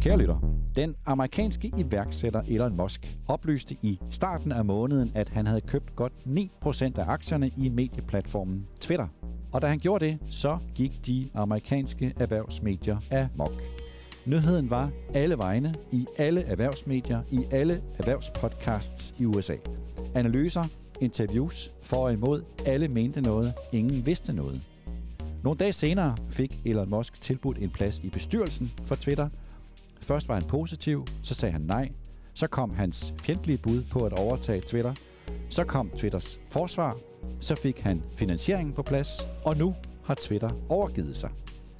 Kære lytter, den amerikanske iværksætter Elon Musk oplyste i starten af måneden, at han havde købt godt 9% af aktierne i medieplatformen Twitter. Og da han gjorde det, så gik de amerikanske erhvervsmedier af mok. Nyheden var alle vegne, i alle erhvervsmedier, i alle erhvervspodcasts i USA. Analyser, interviews, for og imod, alle mente noget, ingen vidste noget. Nogle dage senere fik Elon Musk tilbudt en plads i bestyrelsen for Twitter. Først var han positiv, så sagde han nej. Så kom hans fjendtlige bud på at overtage Twitter. Så kom Twitters forsvar. Så fik han finansieringen på plads. Og nu har Twitter overgivet sig.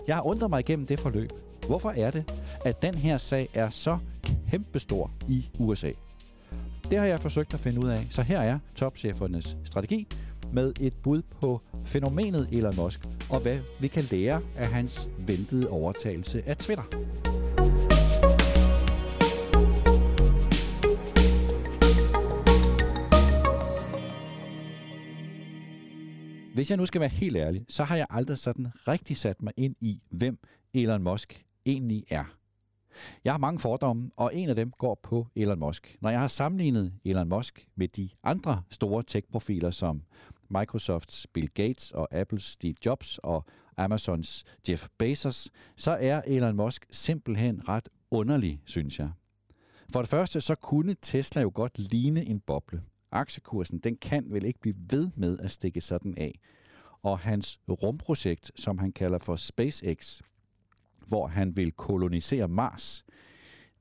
Jeg har undret mig igennem det forløb. Hvorfor er det, at den her sag er så kæmpestor i USA? Det har jeg forsøgt at finde ud af, så her er topchefernes strategi med et bud på fænomenet Elon Musk og hvad vi kan lære af hans ventede overtagelse af Twitter. Hvis jeg nu skal være helt ærlig, så har jeg aldrig sådan rigtig sat mig ind i, hvem Elon Musk egentlig er. Jeg har mange fordomme, og en af dem går på Elon Musk. Når jeg har sammenlignet Elon Musk med de andre store tech-profiler som Microsofts Bill Gates og Apples Steve Jobs og Amazons Jeff Bezos, så er Elon Musk simpelthen ret underlig, synes jeg. For det første, så kunne Tesla jo godt ligne en boble. Aktiekursen, den kan vel ikke blive ved med at stikke sådan af. Og hans rumprojekt, som han kalder for SpaceX, hvor han vil kolonisere Mars,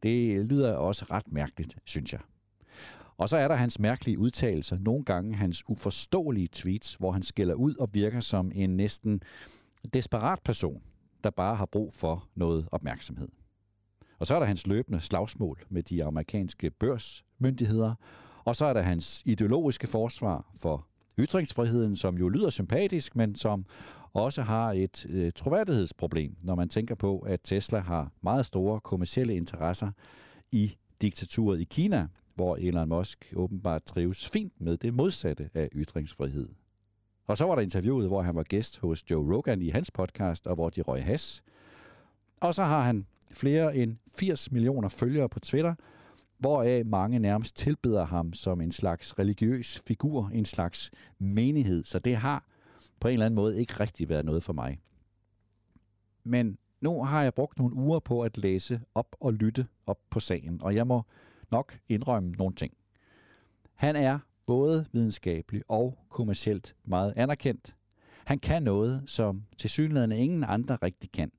det lyder også ret mærkeligt, synes jeg. Og så er der hans mærkelige udtalelser, nogle gange hans uforståelige tweets, hvor han skælder ud og virker som en næsten desperat person, der bare har brug for noget opmærksomhed. Og så er der hans løbende slagsmål med de amerikanske børsmyndigheder, og så er der hans ideologiske forsvar for ytringsfriheden, som jo lyder sympatisk, men som også har et øh, troværdighedsproblem, når man tænker på, at Tesla har meget store kommersielle interesser i diktaturet i Kina, hvor Elon Musk åbenbart trives fint med det modsatte af ytringsfrihed. Og så var der interviewet, hvor han var gæst hos Joe Rogan i hans podcast, og hvor de røg has. Og så har han flere end 80 millioner følgere på Twitter, hvoraf mange nærmest tilbeder ham som en slags religiøs figur, en slags menighed. Så det har på en eller anden måde ikke rigtig været noget for mig. Men nu har jeg brugt nogle uger på at læse op og lytte op på sagen, og jeg må nok indrømme nogle ting. Han er både videnskabelig og kommercielt meget anerkendt. Han kan noget, som til ingen andre rigtig kan.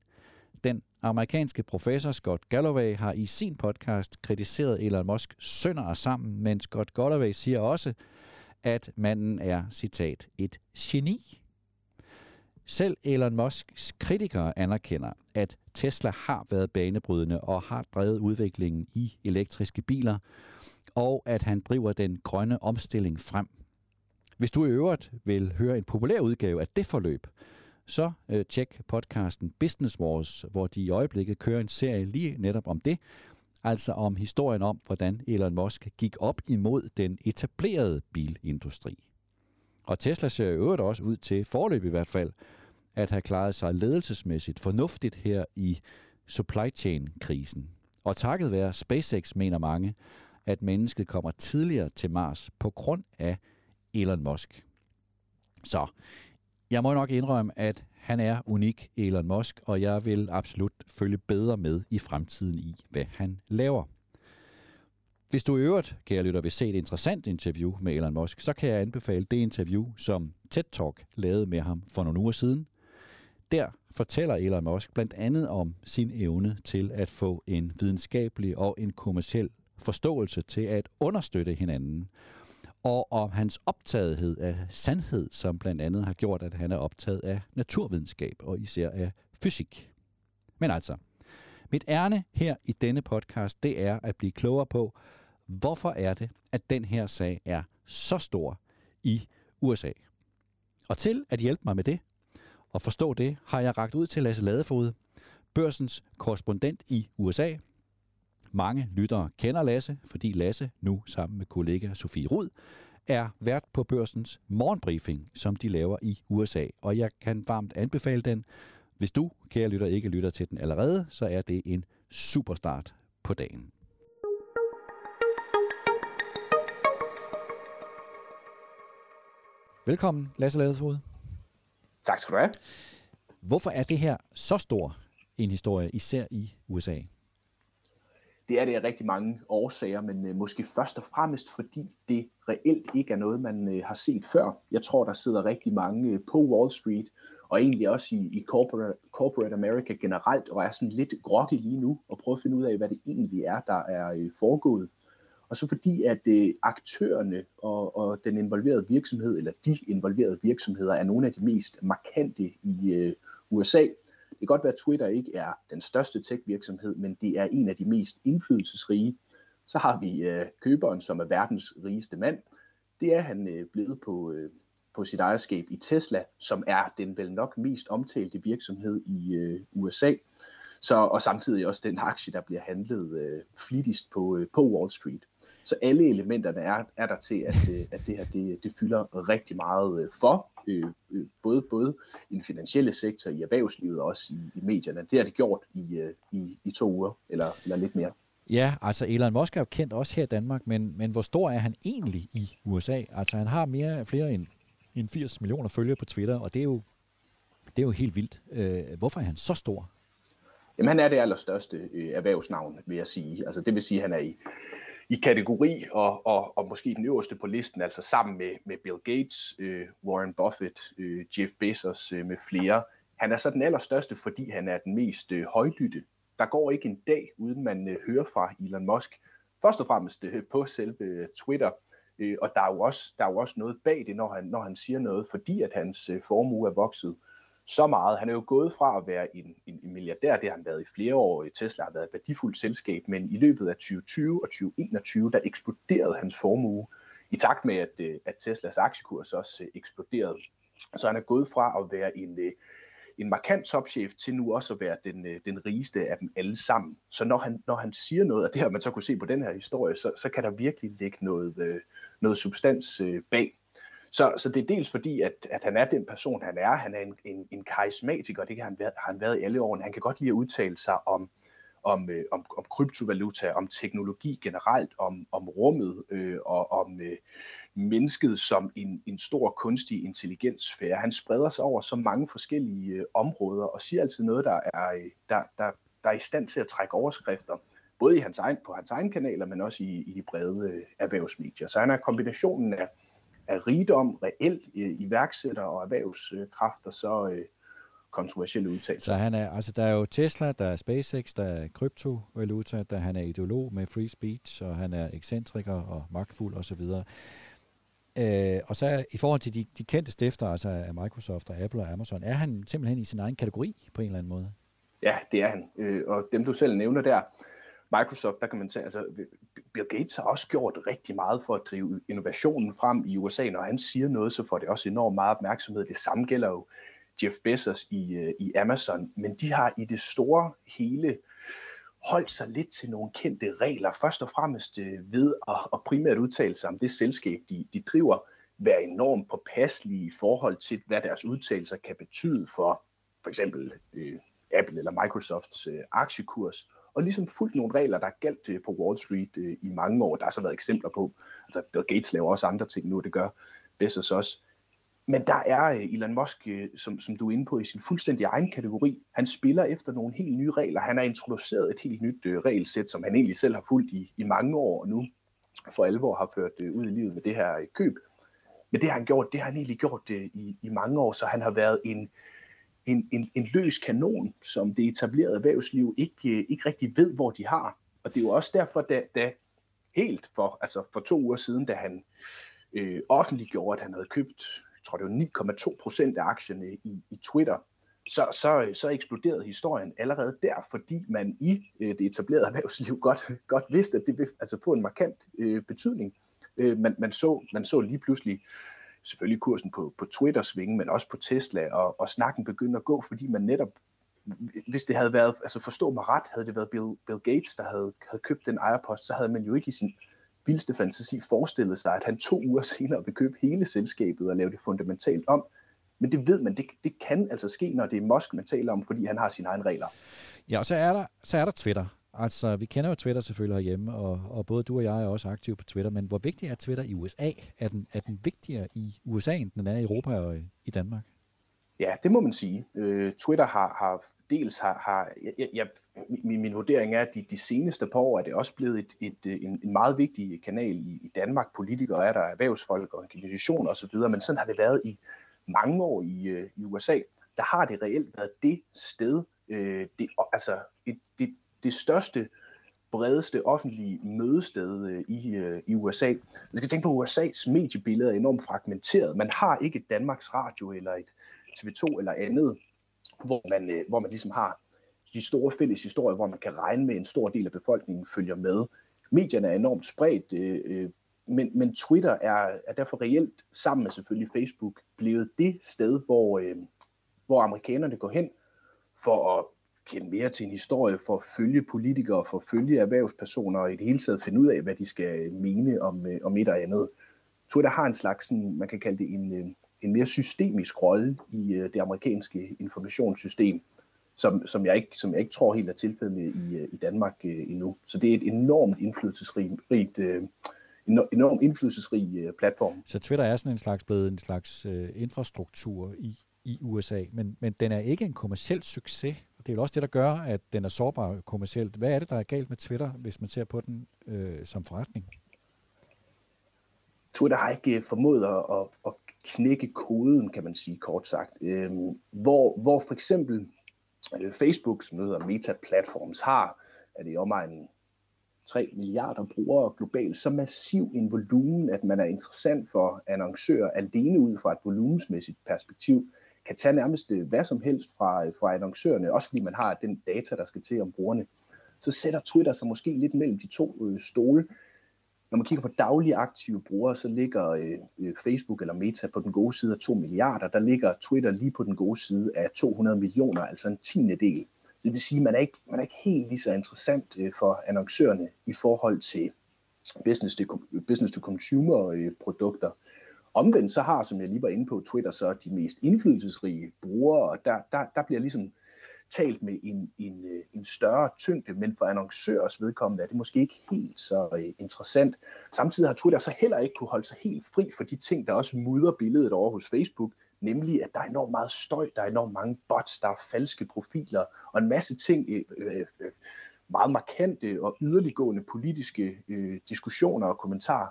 Den amerikanske professor Scott Galloway har i sin podcast kritiseret Elon Musk sønder og sammen, men Scott Galloway siger også, at manden er, citat, et geni. Selv Elon Musks kritikere anerkender, at Tesla har været banebrydende og har drevet udviklingen i elektriske biler, og at han driver den grønne omstilling frem. Hvis du i øvrigt vil høre en populær udgave af det forløb, så øh, tjek podcasten Business Wars, hvor de i øjeblikket kører en serie lige netop om det, altså om historien om, hvordan Elon Musk gik op imod den etablerede bilindustri. Og Tesla ser i øvrigt også ud til, forløb i hvert fald, at have klaret sig ledelsesmæssigt fornuftigt her i supply chain-krisen. Og takket være SpaceX mener mange, at mennesket kommer tidligere til Mars på grund af Elon Musk. Så jeg må nok indrømme, at han er unik, Elon Musk, og jeg vil absolut følge bedre med i fremtiden i, hvad han laver. Hvis du i øvrigt, kære lytter, vil se et interessant interview med Elon Musk, så kan jeg anbefale det interview, som TED Talk lavede med ham for nogle uger siden. Der fortæller Elon Musk blandt andet om sin evne til at få en videnskabelig og en kommersiel forståelse til at understøtte hinanden, og om hans optagethed af sandhed, som blandt andet har gjort, at han er optaget af naturvidenskab og især af fysik. Men altså, mit ærne her i denne podcast, det er at blive klogere på, hvorfor er det, at den her sag er så stor i USA. Og til at hjælpe mig med det, og forstå det, har jeg ragt ud til Lasse Ladefod, børsens korrespondent i USA. Mange lyttere kender Lasse, fordi Lasse, nu sammen med kollega Sofie Rud, er vært på børsens morgenbriefing, som de laver i USA. Og jeg kan varmt anbefale den. Hvis du, kære lytter, ikke lytter til den allerede, så er det en super start på dagen. Velkommen, Lasse Ladeshoved. Tak skal du have. Hvorfor er det her så stor en historie, især i USA? Det er det af rigtig mange årsager, men øh, måske først og fremmest fordi det reelt ikke er noget, man øh, har set før. Jeg tror, der sidder rigtig mange øh, på Wall Street, og egentlig også i, i corporate, corporate America generelt, og er sådan lidt groggy lige nu, og prøver at finde ud af, hvad det egentlig er, der er øh, foregået. Og så fordi, at øh, aktørerne og, og den involverede virksomhed, eller de involverede virksomheder, er nogle af de mest markante i øh, USA, kan godt være, at Twitter ikke er den største tech-virksomhed, men det er en af de mest indflydelsesrige. Så har vi øh, køberen, som er verdens rigeste mand. Det er han øh, blevet på, øh, på sit ejerskab i Tesla, som er den vel nok mest omtalte virksomhed i øh, USA. Så, og samtidig også den aktie, der bliver handlet øh, flittigst på, øh, på Wall Street. Så alle elementerne er, er der til, at, øh, at det her det, det fylder rigtig meget øh, for, øh, både, både i den finansielle sektor, i erhvervslivet og også i, i medierne. Det har det gjort i, i, i to uger, eller, eller lidt mere. Ja, altså Elon Musk er jo kendt også her i Danmark, men, men hvor stor er han egentlig i USA? Altså han har mere, flere end, end 80 millioner følgere på Twitter, og det er jo, det er jo helt vildt. Øh, hvorfor er han så stor? Jamen han er det allerstørste øh, erhvervsnavn, vil jeg sige. Altså det vil sige, at han er i i kategori og, og, og måske den øverste på listen, altså sammen med, med Bill Gates, øh, Warren Buffett, øh, Jeff Bezos øh, med flere. Han er så den allerstørste, fordi han er den mest øh, højlytte. Der går ikke en dag, uden man øh, hører fra Elon Musk. Først og fremmest øh, på selve øh, Twitter, øh, og der er, jo også, der er jo også noget bag det, når han, når han siger noget, fordi at hans øh, formue er vokset så meget. Han er jo gået fra at være en, en, en milliardær, det har han været i flere år. Tesla har været et værdifuldt selskab, men i løbet af 2020 og 2021, der eksploderede hans formue i takt med, at, øh, at Teslas aktiekurs også øh, eksploderede. Så han er gået fra at være en, øh, en markant topchef til nu også at være den, den rigeste af dem alle sammen. Så når han, når han siger noget, og det har man så kunne se på den her historie, så, så kan der virkelig ligge noget, noget substans bag. Så, så det er dels fordi, at, at han er den person, han er. Han er en, en, en karismatiker, det kan han, har han været i alle årene. Han kan godt lide at udtale sig om, om, øh, om, om kryptovaluta, om teknologi generelt, om, om rummet øh, og om øh, mennesket som en, en stor kunstig intelligensfære. Han spreder sig over så mange forskellige øh, områder og siger altid noget, der er, øh, der, der, der er i stand til at trække overskrifter, både i hans egen, på hans egen kanaler, men også i, i de brede øh, erhvervsmedier. Så han er kombinationen af af rigdom, reelt iværksætter og erhvervskræfter, så øh, kontroversielle udtalelser. Så han er, altså der er jo Tesla, der er SpaceX, der er kryptovaluta, der han er ideolog med free speech, og han er ekscentriker og magtfuld osv. Øh, og så i forhold til de, de kendte stifter, altså af Microsoft og Apple og Amazon, er han simpelthen i sin egen kategori på en eller anden måde? Ja, det er han. Øh, og dem du selv nævner der, Microsoft, der kan man sige, altså Bill Gates har også gjort rigtig meget for at drive innovationen frem i USA. Når han siger noget, så får det også enormt meget opmærksomhed. Det samme gælder jo Jeff Bezos i, øh, i Amazon. Men de har i det store hele holdt sig lidt til nogle kendte regler. Først og fremmest øh, ved at, at primært udtale sig om det selskab, de, de driver, være enormt påpasselige i forhold til, hvad deres udtalelser kan betyde for for eksempel øh, Apple eller Microsofts øh, aktiekurs og ligesom fuldt nogle regler, der galt øh, på Wall Street øh, i mange år. Der har så været eksempler på, altså Bill Gates laver også andre ting nu, det gør Bezos også. Men der er øh, Elon Musk, øh, som, som du er inde på, i sin fuldstændig egen kategori. Han spiller efter nogle helt nye regler. Han har introduceret et helt nyt regelsæt, som han egentlig selv har fulgt i, i mange år, og nu for alvor har ført uh, ud i livet med det her køb. Men det har han gjort, det har han egentlig gjort i, i mange år, så han har været en, en, en, en løs kanon, som det etablerede erhvervsliv ikke, øh, ikke rigtig ved, hvor de har. Og det er jo også derfor, da, da helt for, altså for to uger siden, da han øh, offentliggjorde, at han havde købt, jeg tror det var 9,2 procent af aktierne i, i Twitter, så, så, så eksploderede historien allerede der, fordi man i øh, det etablerede erhvervsliv godt, godt vidste, at det ville altså få en markant øh, betydning. Øh, man, man, så, man så lige pludselig selvfølgelig kursen på, på Twitter svinge, men også på Tesla, og, og snakken begyndte at gå, fordi man netop, hvis det havde været, altså forstå mig ret, havde det været Bill, Bill Gates, der havde, havde købt den ejerpost, så havde man jo ikke i sin vildeste fantasi forestillet sig, at han to uger senere vil købe hele selskabet og lave det fundamentalt om. Men det ved man, det, det kan altså ske, når det er Musk, man taler om, fordi han har sine egne regler. Ja, og så er der, så er der Twitter. Altså, vi kender jo Twitter selvfølgelig herhjemme, og, og både du og jeg er også aktive på Twitter, men hvor vigtig er Twitter i USA? Er den, er den vigtigere i USA, end den er i Europa og i, Danmark? Ja, det må man sige. Øh, Twitter har, har dels har, har ja, ja, min, min vurdering er, at de, de seneste par år er det også blevet et, et, øh, en, en meget vigtig kanal i, i Danmark. Politikere er der, erhvervsfolk, organisationer osv., men sådan har det været i mange år i, øh, i USA. Der har det reelt været det sted, øh, det, altså et, det, det største, bredeste offentlige mødested øh, i, øh, i USA. Man skal tænke på, at USA's mediebillede er enormt fragmenteret. Man har ikke et Danmarks Radio eller et TV2 eller andet, hvor man, øh, hvor man ligesom har de store fælles historier, hvor man kan regne med, at en stor del af befolkningen følger med. Medierne er enormt spredt, øh, øh, men, men Twitter er, er derfor reelt, sammen med selvfølgelig Facebook, blevet det sted, hvor, øh, hvor amerikanerne går hen for at kende mere til en historie, for at følge politikere, for at følge erhvervspersoner, og i det hele taget finde ud af, hvad de skal mene om, øh, om et og andet. Twitter har en slags, sådan, man kan kalde det en, øh, en mere systemisk rolle i øh, det amerikanske informationssystem, som, som, jeg ikke, som jeg ikke tror helt er tilfældet med i, øh, i Danmark øh, endnu. Så det er et enormt indflydelsesrigt, øh, enormt indflydelsesrig øh, platform. Så Twitter er sådan en slags blevet en slags øh, infrastruktur i, i USA, men, men den er ikke en kommersiel succes. Og det er jo også det, der gør, at den er sårbar kommercielt. Hvad er det, der er galt med Twitter, hvis man ser på den øh, som forretning? Twitter har ikke øh, formået at, at, at knække koden, kan man sige kort sagt. Øh, hvor, hvor for eksempel øh, Facebook, som hedder Meta Platforms, har, at det er omegnen 3 milliarder brugere globalt, så massiv en volumen, at man er interessant for annoncører alene ud fra et volumensmæssigt perspektiv, kan tage nærmest øh, hvad som helst fra, øh, fra annoncørerne, også fordi man har den data, der skal til om brugerne. Så sætter Twitter sig måske lidt mellem de to øh, stole, når man kigger på daglige aktive brugere, så ligger øh, øh Facebook eller Meta på den gode side af 2 milliarder. Der ligger Twitter lige på den gode side af 200 millioner, altså en tiende del. Så det vil sige, at man er ikke, man er ikke helt lige så interessant øh, for annoncørerne i forhold til business to, business to consumer øh, produkter. Omvendt så har, som jeg lige var inde på, Twitter så de mest indflydelsesrige brugere, og der, der, der bliver ligesom talt med en, en, øh, en større tyngde, men for annoncørers vedkommende er det måske ikke helt så øh, interessant. Samtidig har Twitter så heller ikke kunne holde sig helt fri for de ting, der også mudder billedet over hos Facebook, nemlig at der er enormt meget støj, der er enormt mange bots, der er falske profiler, og en masse ting, øh, øh, øh meget markante og yderliggående politiske øh, diskussioner og kommentarer,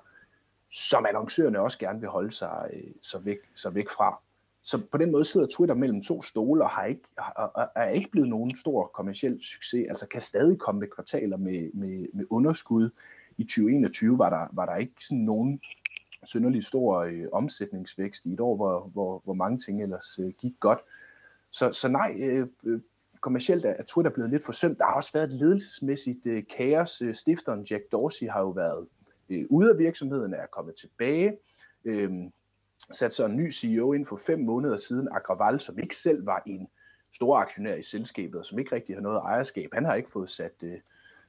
som annoncørerne også gerne vil holde sig øh, så, væk, så væk fra. Så på den måde sidder Twitter mellem to stole og har ikke, har, er ikke blevet nogen stor kommersiel succes, altså kan stadig komme med kvartaler med, med, med underskud. I 2021 var der, var der ikke sådan nogen synderlig stor øh, omsætningsvækst i et år, hvor, hvor, hvor mange ting ellers øh, gik godt. Så, så nej, øh, øh kommercielt er Twitter blevet lidt forsømt. Der har også været et ledelsesmæssigt øh, kaos. Øh, stifteren Jack Dorsey har jo været øh, ude af virksomheden, er kommet tilbage. Øh, sat så en ny CEO ind for fem måneder siden, Agraval, som ikke selv var en stor aktionær i selskabet, og som ikke rigtig har noget ejerskab. Han har ikke fået sat, øh,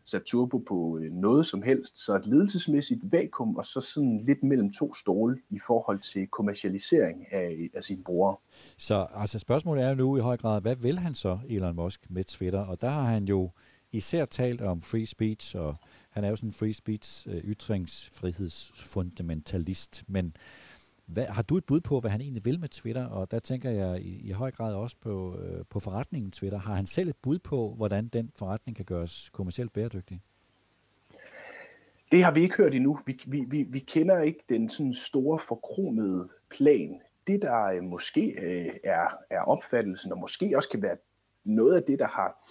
sat turbo på øh, noget som helst. Så et ledelsesmæssigt vakuum, og så sådan lidt mellem to stole i forhold til kommercialisering af, af sine brugere. Så altså spørgsmålet er nu i høj grad, hvad vil han så, Elon Musk, med Twitter? Og der har han jo især talt om free speech, og han er jo sådan en free speech øh, ytringsfrihedsfundamentalist, men hvad, har du et bud på, hvad han egentlig vil med Twitter? Og der tænker jeg i, i høj grad også på, øh, på forretningen Twitter. Har han selv et bud på, hvordan den forretning kan gøres kommercielt bæredygtig? Det har vi ikke hørt endnu. Vi, vi, vi, vi kender ikke den sådan store forkromede plan. Det, der øh, måske øh, er, er opfattelsen, og måske også kan være noget af det, der har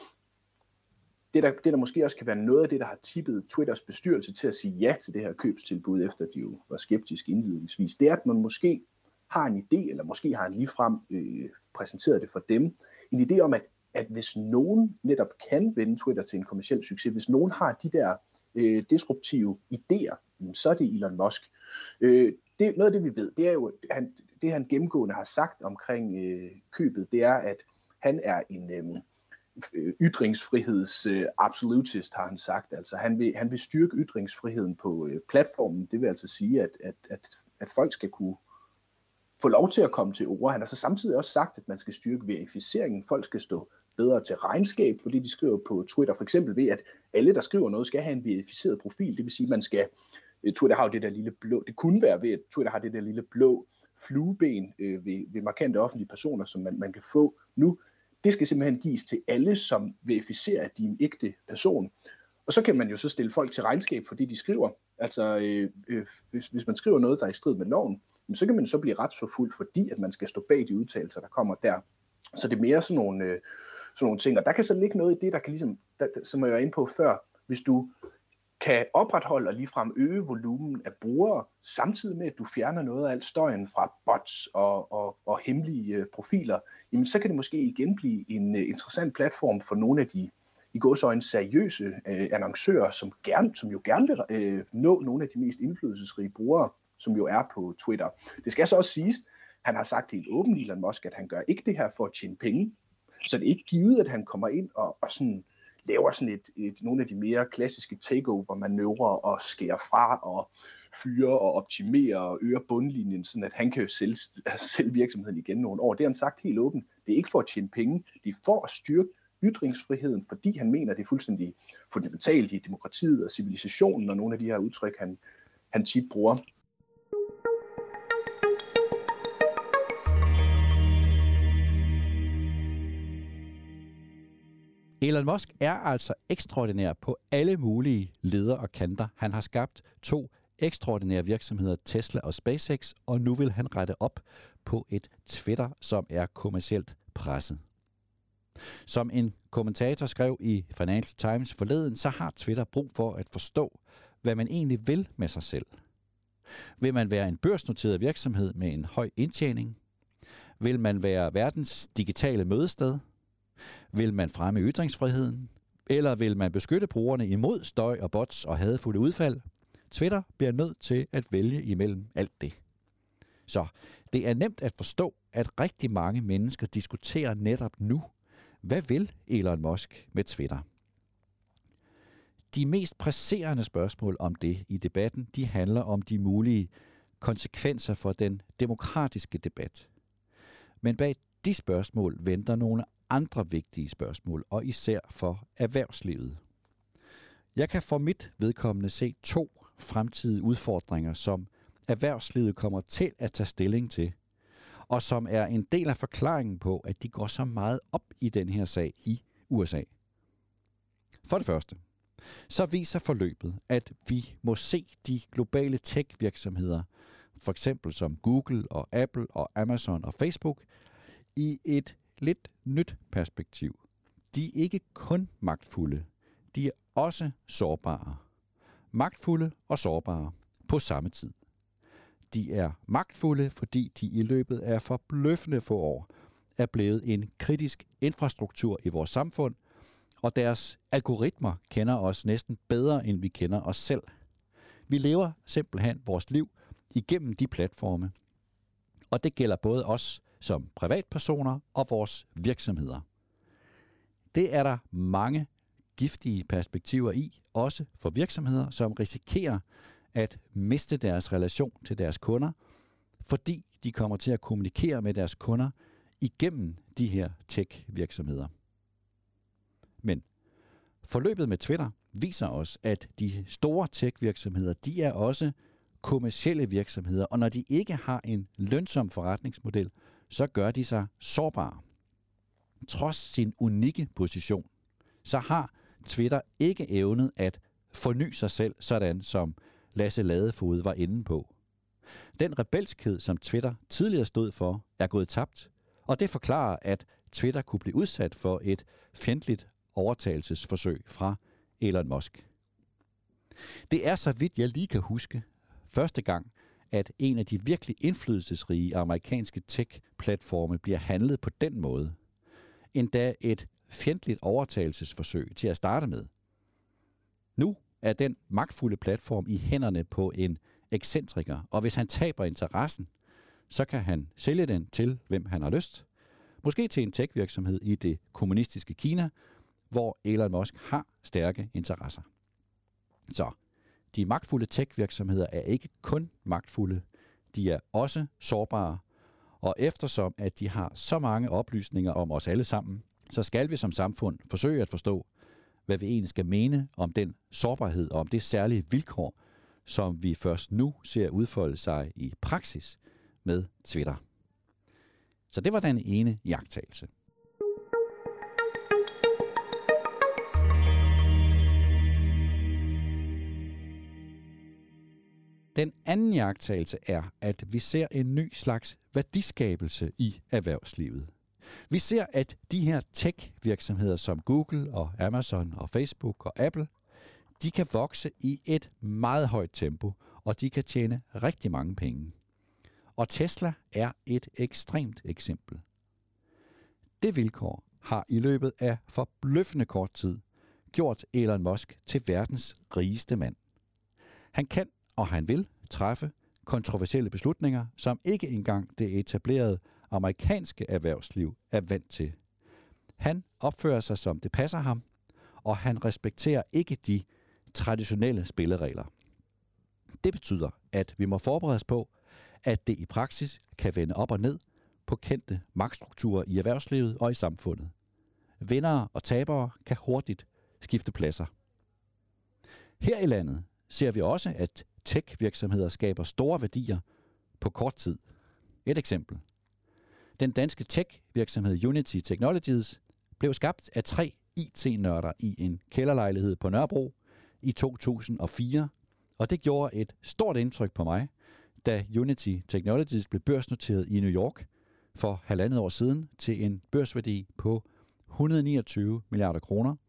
det der, det der måske også kan være noget af det, der har tippet Twitters bestyrelse til at sige ja til det her købstilbud, efter de jo var skeptiske indledningsvis, det er, at man måske har en idé, eller måske har han ligefrem øh, præsenteret det for dem, en idé om, at, at hvis nogen netop kan vende Twitter til en kommersiel succes, hvis nogen har de der øh, disruptive idéer, så er det Elon Musk. Øh, det, noget af det, vi ved, det er jo, han, det han gennemgående har sagt omkring øh, købet, det er, at han er en, øh, Øh, ytringsfriheds øh, absolutist, har han sagt. Altså han vil, han vil styrke ytringsfriheden på øh, platformen. Det vil altså sige, at, at, at, at folk skal kunne få lov til at komme til ord. Han har så samtidig også sagt, at man skal styrke verificeringen. Folk skal stå bedre til regnskab fordi de skriver på Twitter. For eksempel ved, at alle, der skriver noget, skal have en verificeret profil. Det vil sige, at man skal, øh, Twitter har jo det der lille blå, det kunne være ved, at Twitter har det der lille blå flueben øh, ved, ved markante offentlige personer, som man, man kan få nu. Det skal simpelthen gives til alle, som verificerer, at de er en ægte person. Og så kan man jo så stille folk til regnskab for det, de skriver. Altså, øh, øh, hvis, hvis man skriver noget, der er i strid med loven, så kan man så blive retsforfulgt, fordi at man skal stå bag de udtalelser, der kommer der. Så det er mere sådan nogle, øh, sådan nogle ting. Og der kan så ligge noget i det, der kan ligesom, der, som jeg var inde på før, hvis du kan opretholde og ligefrem øge volumen af brugere, samtidig med, at du fjerner noget af alt støjen fra bots og, og, og hemmelige øh, profiler, jamen så kan det måske igen blive en øh, interessant platform for nogle af de i gåsøjne seriøse øh, annoncører, som, gerne, som jo gerne vil øh, nå nogle af de mest indflydelsesrige brugere, som jo er på Twitter. Det skal så også siges, han har sagt helt åbent, Elon Musk, at han gør ikke det her for at tjene penge. Så det er ikke givet, at han kommer ind og, og sådan laver sådan et, et, nogle af de mere klassiske takeover-manøvrer og skærer fra og fyre og optimere og øge bundlinjen, sådan at han kan sælge, altså sælge virksomheden igen nogle år. Det har han sagt helt åbent. Det er ikke for at tjene penge, det er for at styrke ytringsfriheden, fordi han mener, det er fuldstændig fundamentalt i demokratiet og civilisationen og nogle af de her udtryk, han, han tit bruger. Elon Musk er altså ekstraordinær på alle mulige leder og kanter. Han har skabt to ekstraordinære virksomheder, Tesla og SpaceX, og nu vil han rette op på et Twitter, som er kommercielt presset. Som en kommentator skrev i Financial Times forleden, så har Twitter brug for at forstå, hvad man egentlig vil med sig selv. Vil man være en børsnoteret virksomhed med en høj indtjening? Vil man være verdens digitale mødested? Vil man fremme ytringsfriheden? Eller vil man beskytte brugerne imod støj og bots og hadfulde udfald? Twitter bliver nødt til at vælge imellem alt det. Så det er nemt at forstå, at rigtig mange mennesker diskuterer netop nu, hvad vil Elon Musk med Twitter? De mest presserende spørgsmål om det i debatten, de handler om de mulige konsekvenser for den demokratiske debat. Men bag de spørgsmål venter nogle andre vigtige spørgsmål, og især for erhvervslivet. Jeg kan for mit vedkommende se to fremtidige udfordringer, som erhvervslivet kommer til at tage stilling til, og som er en del af forklaringen på, at de går så meget op i den her sag i USA. For det første, så viser forløbet, at vi må se de globale tech-virksomheder, for eksempel som Google og Apple og Amazon og Facebook, i et lidt nyt perspektiv. De er ikke kun magtfulde, de er også sårbare. Magtfulde og sårbare på samme tid. De er magtfulde, fordi de i løbet af forbløffende få år er blevet en kritisk infrastruktur i vores samfund, og deres algoritmer kender os næsten bedre, end vi kender os selv. Vi lever simpelthen vores liv igennem de platforme, og det gælder både os som privatpersoner og vores virksomheder. Det er der mange giftige perspektiver i, også for virksomheder, som risikerer at miste deres relation til deres kunder, fordi de kommer til at kommunikere med deres kunder igennem de her tech-virksomheder. Men forløbet med Twitter viser os, at de store tech-virksomheder, de er også kommersielle virksomheder, og når de ikke har en lønsom forretningsmodel, så gør de sig sårbare. Trods sin unikke position, så har Twitter ikke evnet at forny sig selv, sådan som Lasse Ladefod var inde på. Den rebelskhed, som Twitter tidligere stod for, er gået tabt, og det forklarer, at Twitter kunne blive udsat for et fjendtligt overtagelsesforsøg fra Elon Musk. Det er, så vidt jeg lige kan huske, første gang, at en af de virkelig indflydelsesrige amerikanske tech-platforme bliver handlet på den måde. Endda et fjendtligt overtagelsesforsøg til at starte med. Nu er den magtfulde platform i hænderne på en ekscentriker, og hvis han taber interessen, så kan han sælge den til, hvem han har lyst. Måske til en tech-virksomhed i det kommunistiske Kina, hvor Elon Musk har stærke interesser. Så de magtfulde tech-virksomheder er ikke kun magtfulde, de er også sårbare, og eftersom at de har så mange oplysninger om os alle sammen, så skal vi som samfund forsøge at forstå, hvad vi egentlig skal mene om den sårbarhed og om det særlige vilkår, som vi først nu ser udfolde sig i praksis med Twitter. Så det var den ene jagttagelse. Den anden jagttagelse er, at vi ser en ny slags værdiskabelse i erhvervslivet. Vi ser, at de her tech-virksomheder som Google og Amazon og Facebook og Apple, de kan vokse i et meget højt tempo, og de kan tjene rigtig mange penge. Og Tesla er et ekstremt eksempel. Det vilkår har i løbet af forbløffende kort tid gjort Elon Musk til verdens rigeste mand. Han kan og han vil træffe kontroversielle beslutninger, som ikke engang det etablerede amerikanske erhvervsliv er vant til. Han opfører sig som det passer ham, og han respekterer ikke de traditionelle spilleregler. Det betyder, at vi må forberede os på, at det i praksis kan vende op og ned på kendte magtstrukturer i erhvervslivet og i samfundet. Vindere og tabere kan hurtigt skifte pladser. Her i landet ser vi også, at tech-virksomheder skaber store værdier på kort tid. Et eksempel. Den danske tech-virksomhed Unity Technologies blev skabt af tre IT-nørder i en kælderlejlighed på Nørrebro i 2004, og det gjorde et stort indtryk på mig, da Unity Technologies blev børsnoteret i New York for halvandet år siden til en børsværdi på 129 milliarder kroner –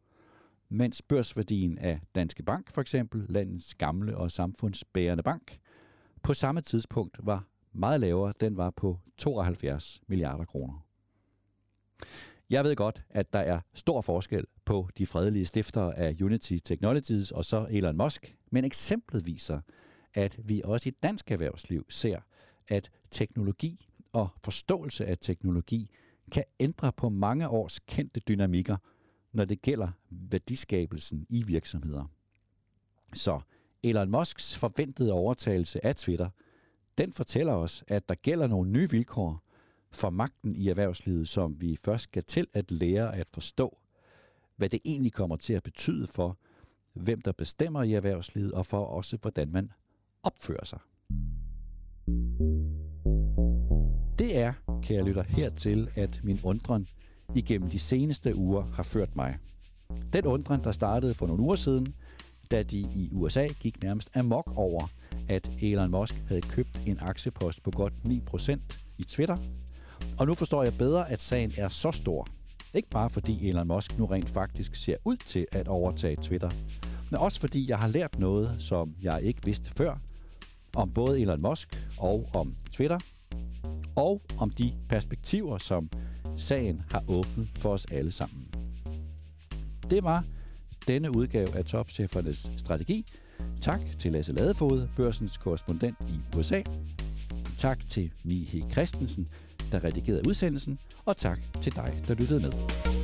mens børsværdien af Danske Bank, for eksempel landets gamle og samfundsbærende bank, på samme tidspunkt var meget lavere. Den var på 72 milliarder kroner. Jeg ved godt, at der er stor forskel på de fredelige stiftere af Unity Technologies og så Elon Musk, men eksemplet viser, at vi også i dansk erhvervsliv ser, at teknologi og forståelse af teknologi kan ændre på mange års kendte dynamikker – når det gælder værdiskabelsen i virksomheder. Så Elon Musks forventede overtagelse af Twitter, den fortæller os, at der gælder nogle nye vilkår for magten i erhvervslivet, som vi først skal til at lære at forstå, hvad det egentlig kommer til at betyde for, hvem der bestemmer i erhvervslivet, og for også, hvordan man opfører sig. Det er, kære lytter, hertil, at min undren igennem de seneste uger har ført mig. Den undren, der startede for nogle uger siden, da de i USA gik nærmest amok over, at Elon Musk havde købt en aktiepost på godt 9% i Twitter. Og nu forstår jeg bedre, at sagen er så stor. Ikke bare fordi Elon Musk nu rent faktisk ser ud til at overtage Twitter, men også fordi jeg har lært noget, som jeg ikke vidste før, om både Elon Musk og om Twitter, og om de perspektiver, som sagen har åbnet for os alle sammen. Det var denne udgave af Topchefernes Strategi. Tak til Lasse Ladefod, børsens korrespondent i USA. Tak til Mihe Christensen, der redigerede udsendelsen. Og tak til dig, der lyttede med.